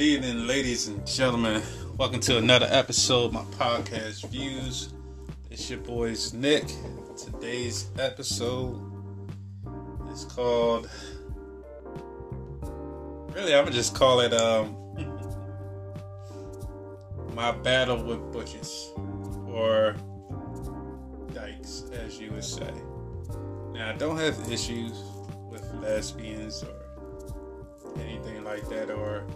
Good evening, ladies and gentlemen. Welcome to another episode of my podcast views. It's your boys Nick. Today's episode is called. Really, I'm gonna just call it um my battle with butches or dykes, as you would say. Now, I don't have issues with lesbians or anything like that, or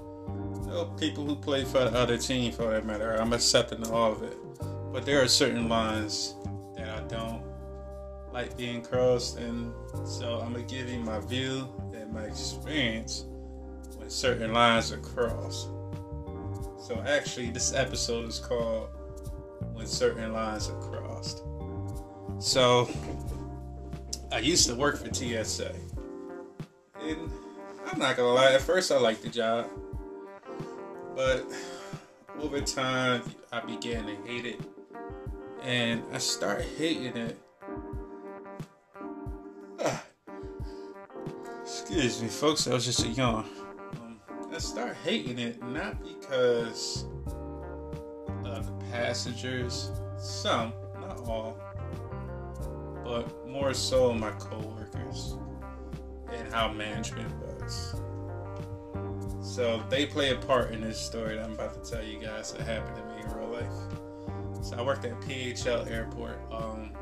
know, people who play for the other team, for that matter. I'm accepting all of it, but there are certain lines that I don't like being crossed, and so I'm gonna give you my view and my experience when certain lines are crossed. So actually, this episode is called "When Certain Lines Are Crossed." So I used to work for TSA, and I'm not gonna lie. At first, I liked the job, but over time, I began to hate it, and I start hating it. Excuse me, folks. That was just a yawn. Um, I start hating it not because of the passengers, some, not all, but more so my coworkers and how management was. So they play a part in this story that I'm about to tell you guys that happened to me in real life. So I worked at PHL Airport. Um,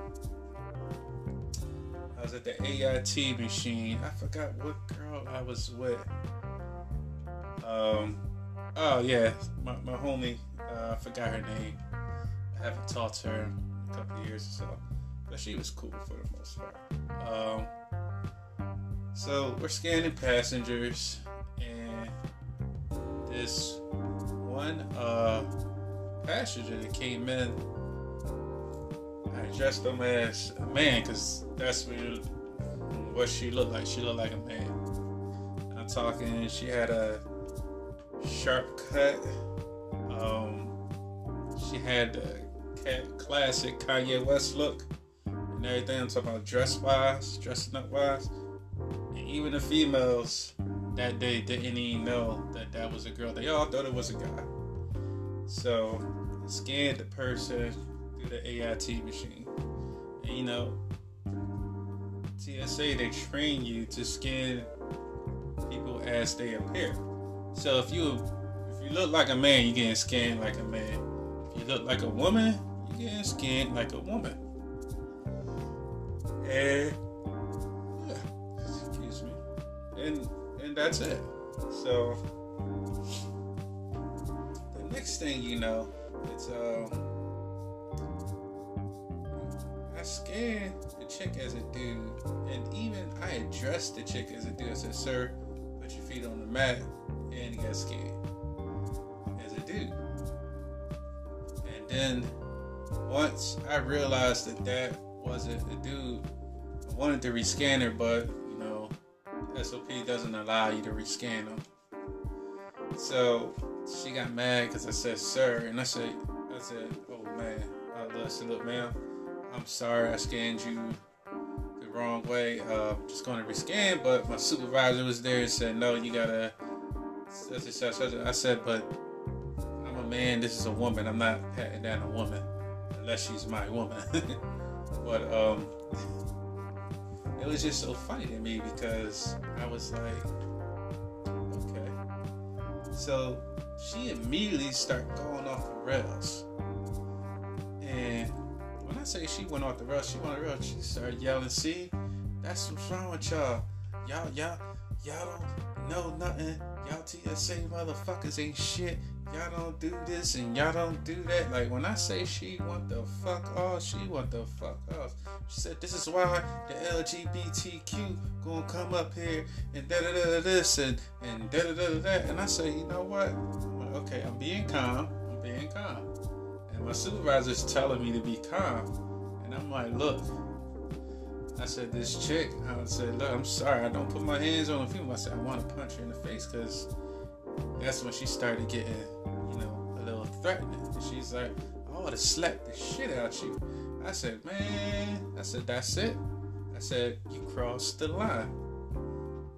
I was at the AIT machine. I forgot what girl I was with. Um, oh yeah, my, my homie. Uh, I forgot her name. I haven't talked to her in a couple years or so, but she was cool for the most part. Um, so we're scanning passengers, this one uh, passenger that came in, I dressed him as a man because that's what, what she looked like. She looked like a man. I'm talking. She had a sharp cut. Um, she had the classic Kanye West look and everything. I'm talking about dress wise, dressing up wise. And even the females that day didn't even know that that was a girl. They all thought it was a guy. So scanned the person through the AIT machine. And you know, TSA they train you to scan people as they appear. So if you if you look like a man, you're getting scanned like a man. If you look like a woman, you're getting scanned like a woman. And And that's it. So the next thing you know, it's um I scanned the chick as a dude, and even I addressed the chick as a dude. I said, "Sir, put your feet on the mat," and he got scanned as a dude. And then once I realized that that wasn't a dude, I wanted to rescan her, but SOP doesn't allow you to rescan them. So she got mad because I said "sir," and I said, "I said, oh man," I said, "Look, ma'am." I'm sorry I scanned you the wrong way. Uh, just going to rescan, but my supervisor was there and said, no, you gotta. I said, but I'm a man. This is a woman. I'm not patting down a woman unless she's my woman. but um, it was just so funny to me because I was like, okay. So she immediately started going off the rails. And when I say she went off the rails, she went off the rails. She started yelling, "See, that's what's wrong with y'all. Y'all, y'all, y'all don't know nothing. Y'all TSA motherfuckers ain't shit. Y'all don't do this and y'all don't do that. Like when I say she want the fuck off, she want the fuck off. She said this is why the LGBTQ gonna come up here and da da da this and and da da da da that. And I say, you know what? Okay, I'm being calm. I'm being calm. And my supervisor's telling me to be calm. And I'm like, look. I said, this chick, I said, look, I'm sorry, I don't put my hands on the female. I said, I want to punch her in the face because that's when she started getting, you know, a little threatening. She's like, I want to slap the shit out you. I said, man, I said, that's it. I said, you crossed the line.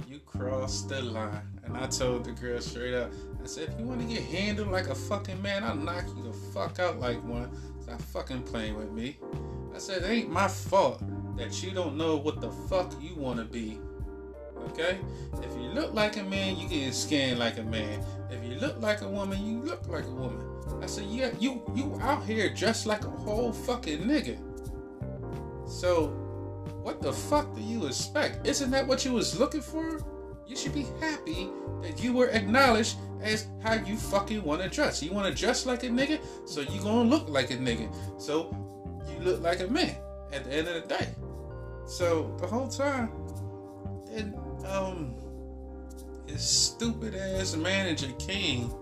You crossed the line. And I told the girl straight up, I said, if you want to get handled like a fucking man, I'll knock you the fuck out like one. Stop fucking playing with me. I said, it ain't my fault that you don't know what the fuck you want to be. Okay? If you look like a man, you get scanned like a man. If you look like a woman, you look like a woman. I said, yeah, you you out here dressed like a whole fucking nigga. So, what the fuck do you expect? Isn't that what you was looking for? You should be happy that you were acknowledged as how you fucking want to dress. You want to dress like a nigga, so you gonna look like a nigga. So you look like a man at the end of the day. So the whole time, and um, his stupid ass manager came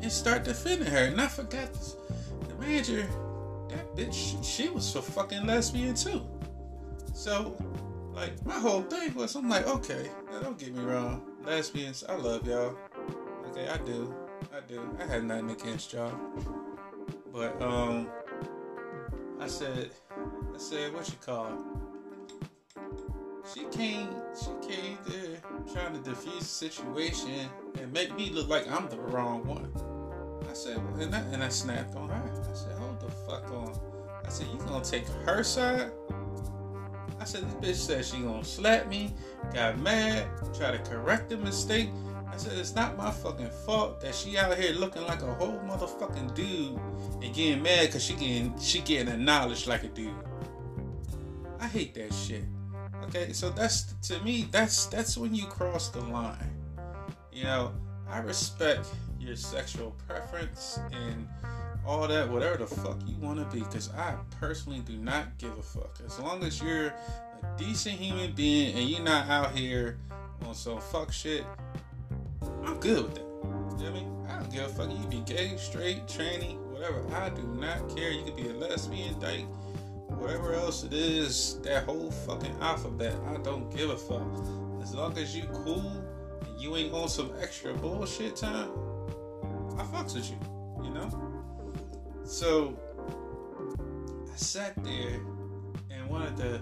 and start defending her. And I forgot this. The manager, that bitch, she was a fucking lesbian too. So, like, my whole thing was, I'm like, okay, now don't get me wrong, lesbians, I love y'all. Okay, I do, I do. I had nothing against y'all, but um, I said, I said, what you call it? She came, she came there trying to defuse the situation and make me look like I'm the wrong one. I said, and I, and I snapped on her. I said, hold the fuck on. I said, you gonna take her side? I said, this bitch said she gonna slap me, got mad, try to correct the mistake. I said, it's not my fucking fault that she out here looking like a whole motherfucking dude and getting mad because she getting she getting acknowledged like a dude. I hate that shit. Okay, so that's to me that's that's when you cross the line. You know, I respect your sexual preference and all that, whatever the fuck you want to be, because I personally do not give a fuck. As long as you're a decent human being and you're not out here on some fuck shit, I'm good with that. You know what I mean? I don't give a fuck. You be gay, straight, tranny, whatever. I do not care. You could be a lesbian, dyke, whatever else it is, that whole fucking alphabet. I don't give a fuck. As long as you cool and you ain't on some extra bullshit time, I fucks with you, you know? So I sat there and wanted to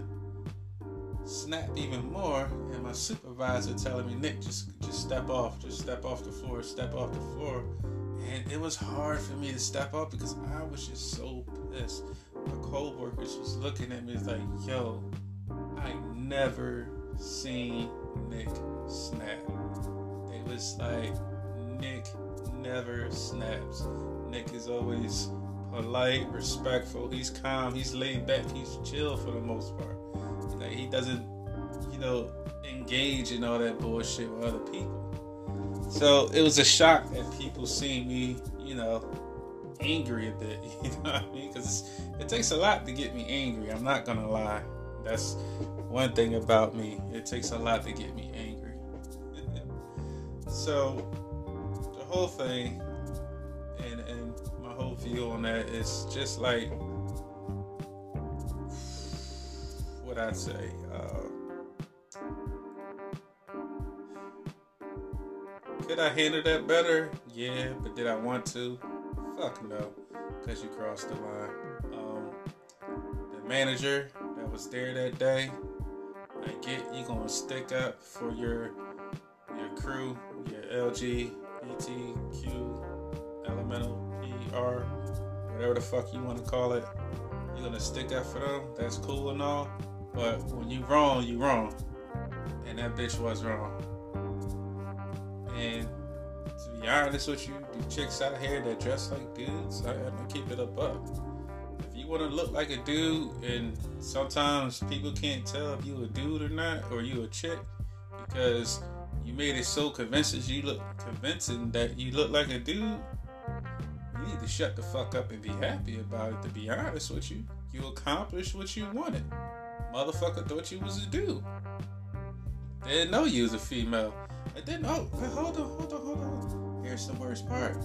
snap even more, and my supervisor telling me, Nick, just just step off, just step off the floor, step off the floor. And it was hard for me to step up because I was just so pissed. My co-workers was looking at me like, yo, I never seen Nick snap. They was like, Nick never snaps. Nick is always polite, respectful. He's calm. He's laid back. He's chill for the most part. Like he doesn't, you know, engage in all that bullshit with other people. So it was a shock that people see me, you know, angry a bit. You know what I mean? Because it takes a lot to get me angry. I'm not gonna lie. That's one thing about me. It takes a lot to get me angry. so the whole thing and and my whole view on that is just like what I'd say. Uh, could I handle that better? Yeah, but did I want to? Fuck no, because you crossed the line. Um, the manager that was there that day, I get you gonna stick up for your your crew, your LG, BTQ, elemental, PR, whatever the fuck you want to call it. You're gonna stick up for them. That's cool and all. But when you wrong, you wrong. And that bitch was wrong. Be honest with you, the chicks out here that dress like dudes, I, am gonna keep it above. If you wanna look like a dude, and sometimes people can't tell if you a dude or not, or you a chick, because you made it so convincing you look convincing that you look like a dude, you need to shut the fuck up and be happy about it. To be honest with you, you accomplished what you wanted. Motherfucker thought you was a dude. They didn't know you was a female. And then oh, hold on, hold on, hold on. Here's the worst part.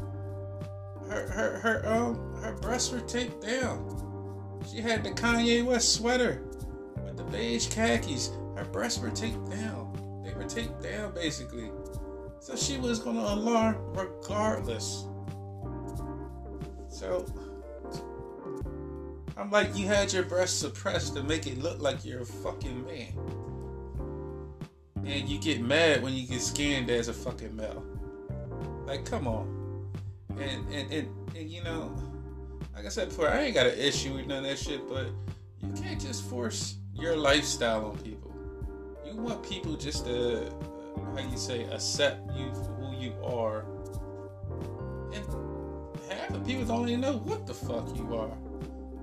Her her her um her breasts were taped down. She had the Kanye West sweater with the beige khakis. Her breasts were taped down. They were taped down basically. So she was gonna alarm regardless. So I'm like, you had your breasts suppressed to make it look like you're a fucking man. and you get mad when you get scanned as a fucking male. Like, come on. And and, and, and you know, like I said before, I ain't got an issue with none of that shit, but you can't just force your lifestyle on people. You want people just to, uh, how you say, accept you for who you are. And half the people don't even know what the fuck you are.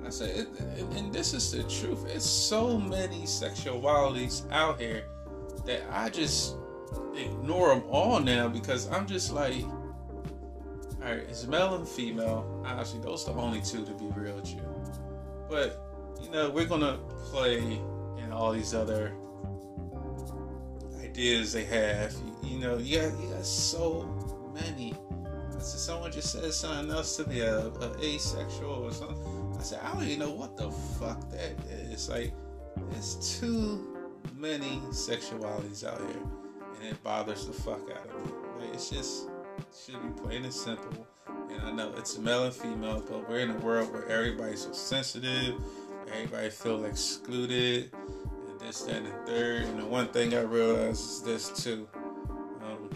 I said, and this is the truth. It's so many sexualities out here that I just ignore them all now because I'm just like, all right, it's male and female. Honestly, those are the only two to be real with you. But you know, we're gonna play in all these other ideas they have. You, you know, you got you got so many. So someone just said something else to me, a, asexual or something I said, I don't even know what the fuck that is. Like, there's too many sexualities out here, and it bothers the fuck out of me. Like, it's just should be plain and simple. And I know it's male and female, but we're in a world where everybody's so sensitive, everybody feels excluded, and this, that, and the third. And the one thing I realized is this too. Um,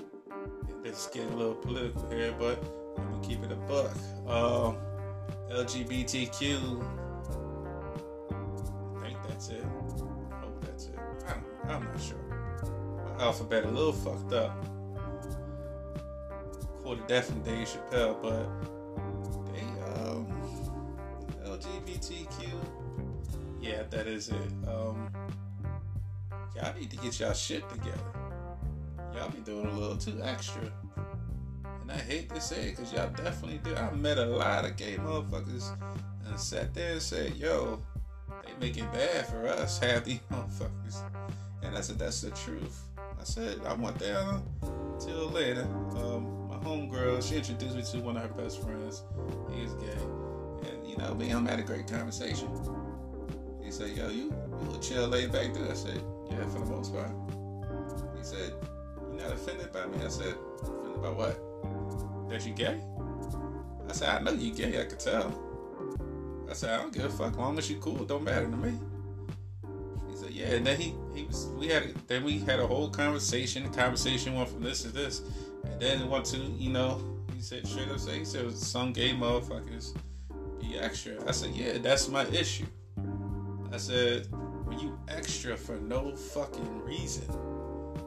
it's getting a little political here, but I'm gonna keep it a buck. Um, LGBTQ. I think that's it. I hope that's it. I'm, I'm not sure. My alphabet a little fucked up. That from Dave Chappelle, but they um LGBTQ. Yeah, that is it. Um, y'all need to get y'all shit together. Y'all be doing a little too extra. And I hate to say it because y'all definitely do. I met a lot of gay motherfuckers and sat there and said, yo, they make it bad for us, half these motherfuckers. And I said, that's the truth. I said, I went down till later. Um, homegirl, she introduced me to one of her best friends. He was gay. And, you know, me and him had a great conversation. He said, yo, you, you a chill, laid back dude. I said, yeah, for the most part. He said, you not offended by me? I said, offended by what? that you gay? I said, I know you gay, I could tell. I said, I don't give a fuck, as long as you cool, it don't matter to me. He said, yeah, and then he, he was, we had, then we had a whole conversation, the conversation went from this to this, and then it went to, you know, he said, straight up, say, he said, some gay motherfuckers be extra. I said, yeah, that's my issue. I said, when you extra for no fucking reason,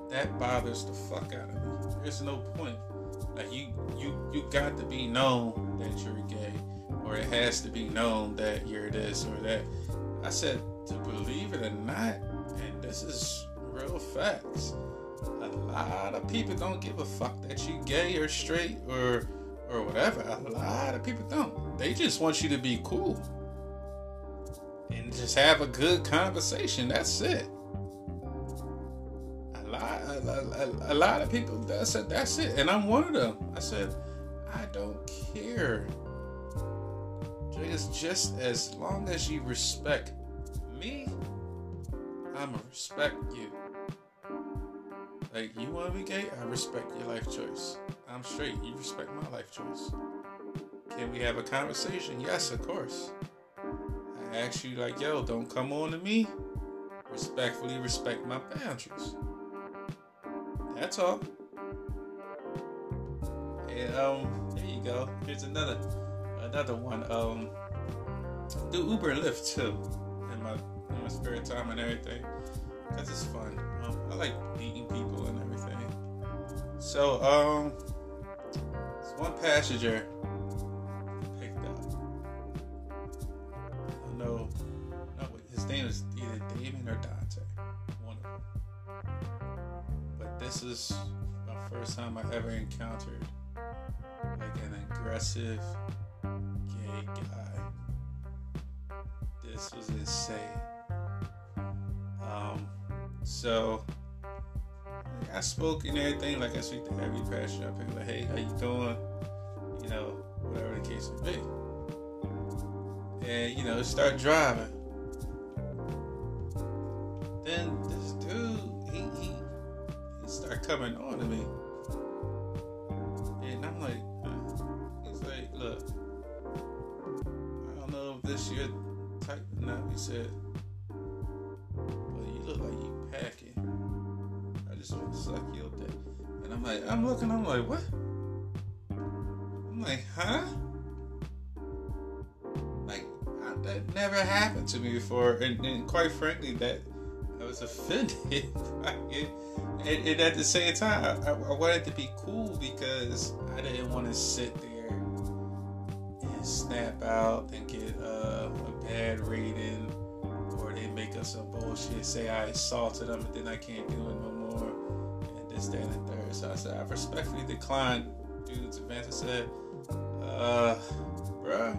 that bothers the fuck out of me. There's no point. Like you, you, you got to be known that you're gay, or it has to be known that you're this or that. I said to believe it or not, and this is real facts. A lot of people don't give a fuck that you gay or straight or or whatever. A lot of people don't. They just want you to be cool and just have a good conversation. That's it a, lot, a, lot of people that said that's it, and I'm one of them. I said, I don't care. Just just as long as you respect me, I'ma respect you. Like you wanna be gay, I respect your life choice. I'm straight, you respect my life choice. Can we have a conversation? Yes, of course. I ask you like, yo, don't come on to me. Respectfully respect my boundaries. That's all. And um, there you go. Here's another another one. Um, do Uber and Lyft too in my in my spare time and everything, cause it's fun. Um, I like So um, one passenger picked up. I don't know. No, his name is either Damon or Dante But this is my first time I ever encountered like an aggressive gay guy. This was insane. Um, so I spoke and everything, like I speak to every pastor. I be like, hey, how you doing? You know, whatever the case may be. And you know, start driving. Then this dude, he, he start coming on to me. And I'm like, uh, he's like, look, I don't know if this your type or not. He said, And I'm like, I'm looking, I'm like, what? I'm like, huh? Like, I, that never happened to me before. And, and quite frankly, that I was offended by it. And, and at the same time, I, I wanted to be cool because I didn't want to sit there and snap out and get uh, a bad rating or they make up some bullshit, say I assaulted them and then I can't do it no this, that, and the third. So I said, I respectfully declined dude's advance. I said, uh, bruh,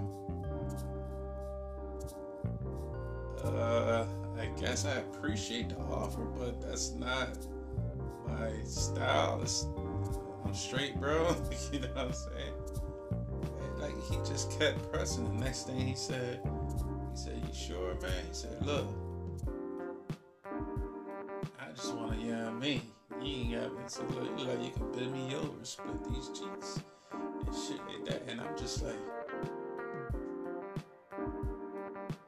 uh, I guess I appreciate the offer, but that's not my style. It's, I'm straight, bro. you know what I'm saying? And like he just kept pressing. The next thing he said, he said, "You sure, man?" He said, "Look, I just want to, you know what I mean? You ain't got me. So look, like you can bend me over, split these cheeks, and shit like that." And I'm just like.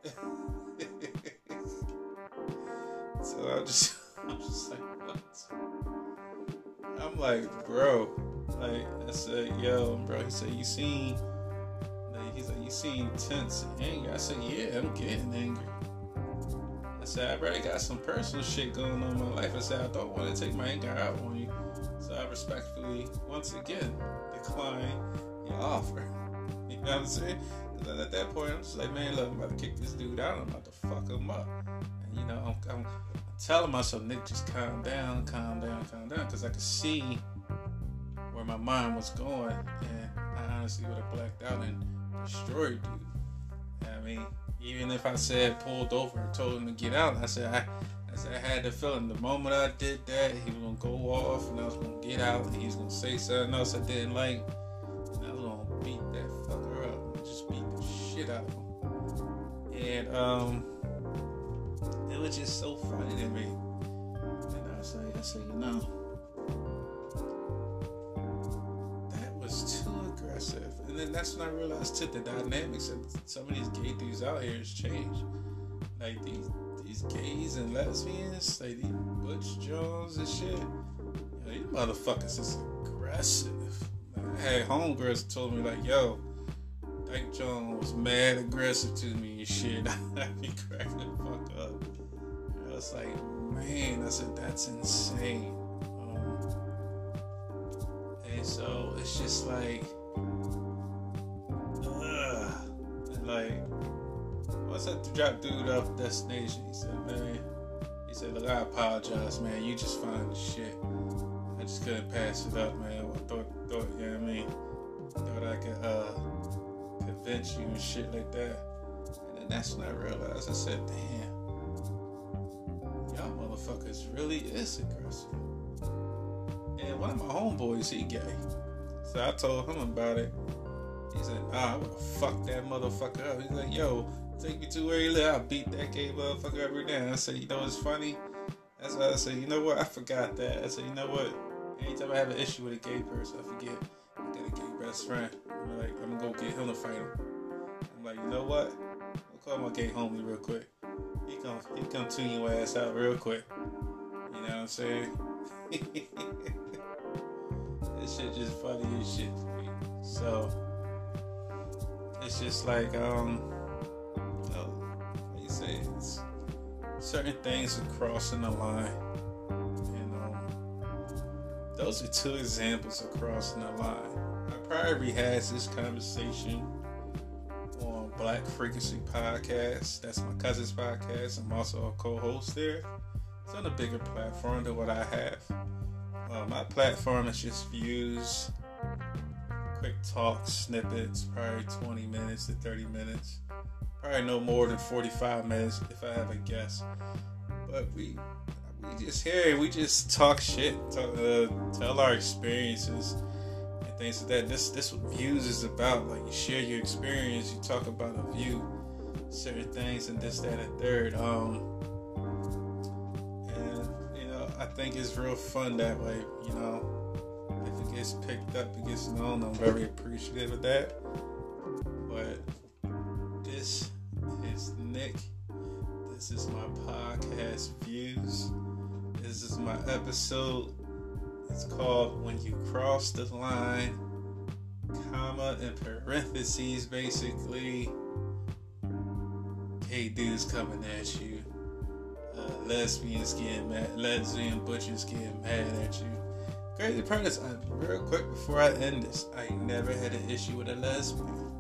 so I just, I'm just like, what? I'm like, bro, like I said, yo, bro. He said, you seen He's like, you seem tense and angry. I said, yeah, I'm getting angry. Said, I already got some personal shit going on in my life. I said, I don't want to take my anger out on you. So I respectfully, once again, decline your offer. You know what I'm saying? Because at that point, I'm just like, man, look, I'm about to kick this dude out. I'm about to fuck him up. And, you know, I'm, I'm, telling myself, Nick, just calm down, calm down, calm down. Because I could see where my mind was going. And I honestly would have blacked out and destroyed dude. I mean, even if I said pulled over told him to get out, I said I, I said I had the feeling the moment I did that, he was gonna go off and I was gonna get out and he was gonna say something else I didn't like, and I was gonna beat that fucker up, and just beat the shit out of him. And um, it was just so funny to me. And I was like, I said, you know. And then that's when I realized too the dynamics of some of these gay dudes out here has changed. Like these these gays and lesbians, like these Butch Jones and shit. Know, these motherfuckers is aggressive. I had homegirls told me like, yo, Dyke Jones was mad aggressive to me and shit. I'd be cracking the fuck up. I was like, man, I said that's insane. Um, and so it's just like like, once that drop dude off destination, he said, man, he said, look, I apologize, man. You just fine as shit. I just couldn't pass it up, man. I thought, thought, you know what I mean? Thought I could uh, convince you and shit like that. And then that's when I realized, I said, damn, y'all motherfuckers really is aggressive. And one of my homeboys, he gay. So I told him about it. He said, would fuck that motherfucker up. He's like, yo, take me to where he live. I'll beat that gay motherfucker every day. I said, you know what's funny? That's why I said, you know what? I forgot that. I said, you know what? Anytime I have an issue with a gay person, I forget I got a gay best friend. I'm like, I'm gonna go get him to fight him. I'm like, you know what? I'll call my gay homie real quick. He come, he come tune your ass out real quick. You know what I'm saying? this shit just funny as shit to me. So it's just like um how you say it's certain things are crossing the line. And um those are two examples of crossing the line. I probably had this conversation on black frequency podcast. That's my cousin's podcast. I'm also a co-host there. It's on a bigger platform than what i have. Uh, my platform is just views quick talk snippets, probably 20 minutes to 30 minutes. Probably no more than 45 minutes if I have a guess. But we we just here, we just talk shit, talk, uh, tell our experiences and things like that. This this what views is about. Like you share your experience, you talk about a view, certain things, and this, that, and third. Um, and you know, I think it's real fun that way. You know gets picked up, it gets known. I'm very appreciative of that. But this is Nick. This is my podcast views. This is my episode It's called When You Cross the Line, comma and parentheses, basically. Hey, dudes coming at you. Uh, lesbians getting mad, lesbian butchers getting mad at you. Crazy is, uh, real quick before I end this, I never had an issue with a lesbian.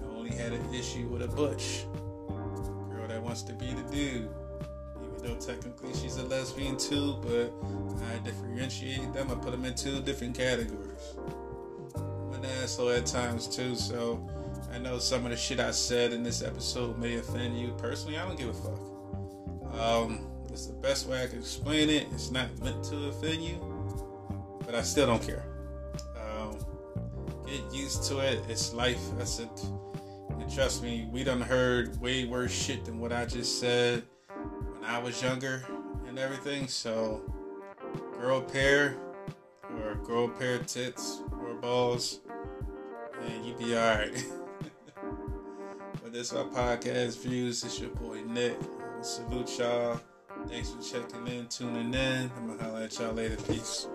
I only had an issue with a butch. Girl that wants to be the dude Even though technically she's a lesbian too, but I differentiate them. I put them in two different categories. I'm an asshole at times too, so I know some of the shit I said in this episode may offend you. Personally, I don't give a fuck. Um, it's the best way I can explain it. It's not meant to offend you, but I still don't care. Um, get used to it. It's life. I said, and trust me, we done heard way worse shit than what I just said when I was younger and everything. So, girl pair or girl pair tits or balls, and you be alright. but this is my podcast views. It's your boy Nick. Salute y'all. Thanks for checking in, tuning in. I'm gonna holler at y'all later. Peace.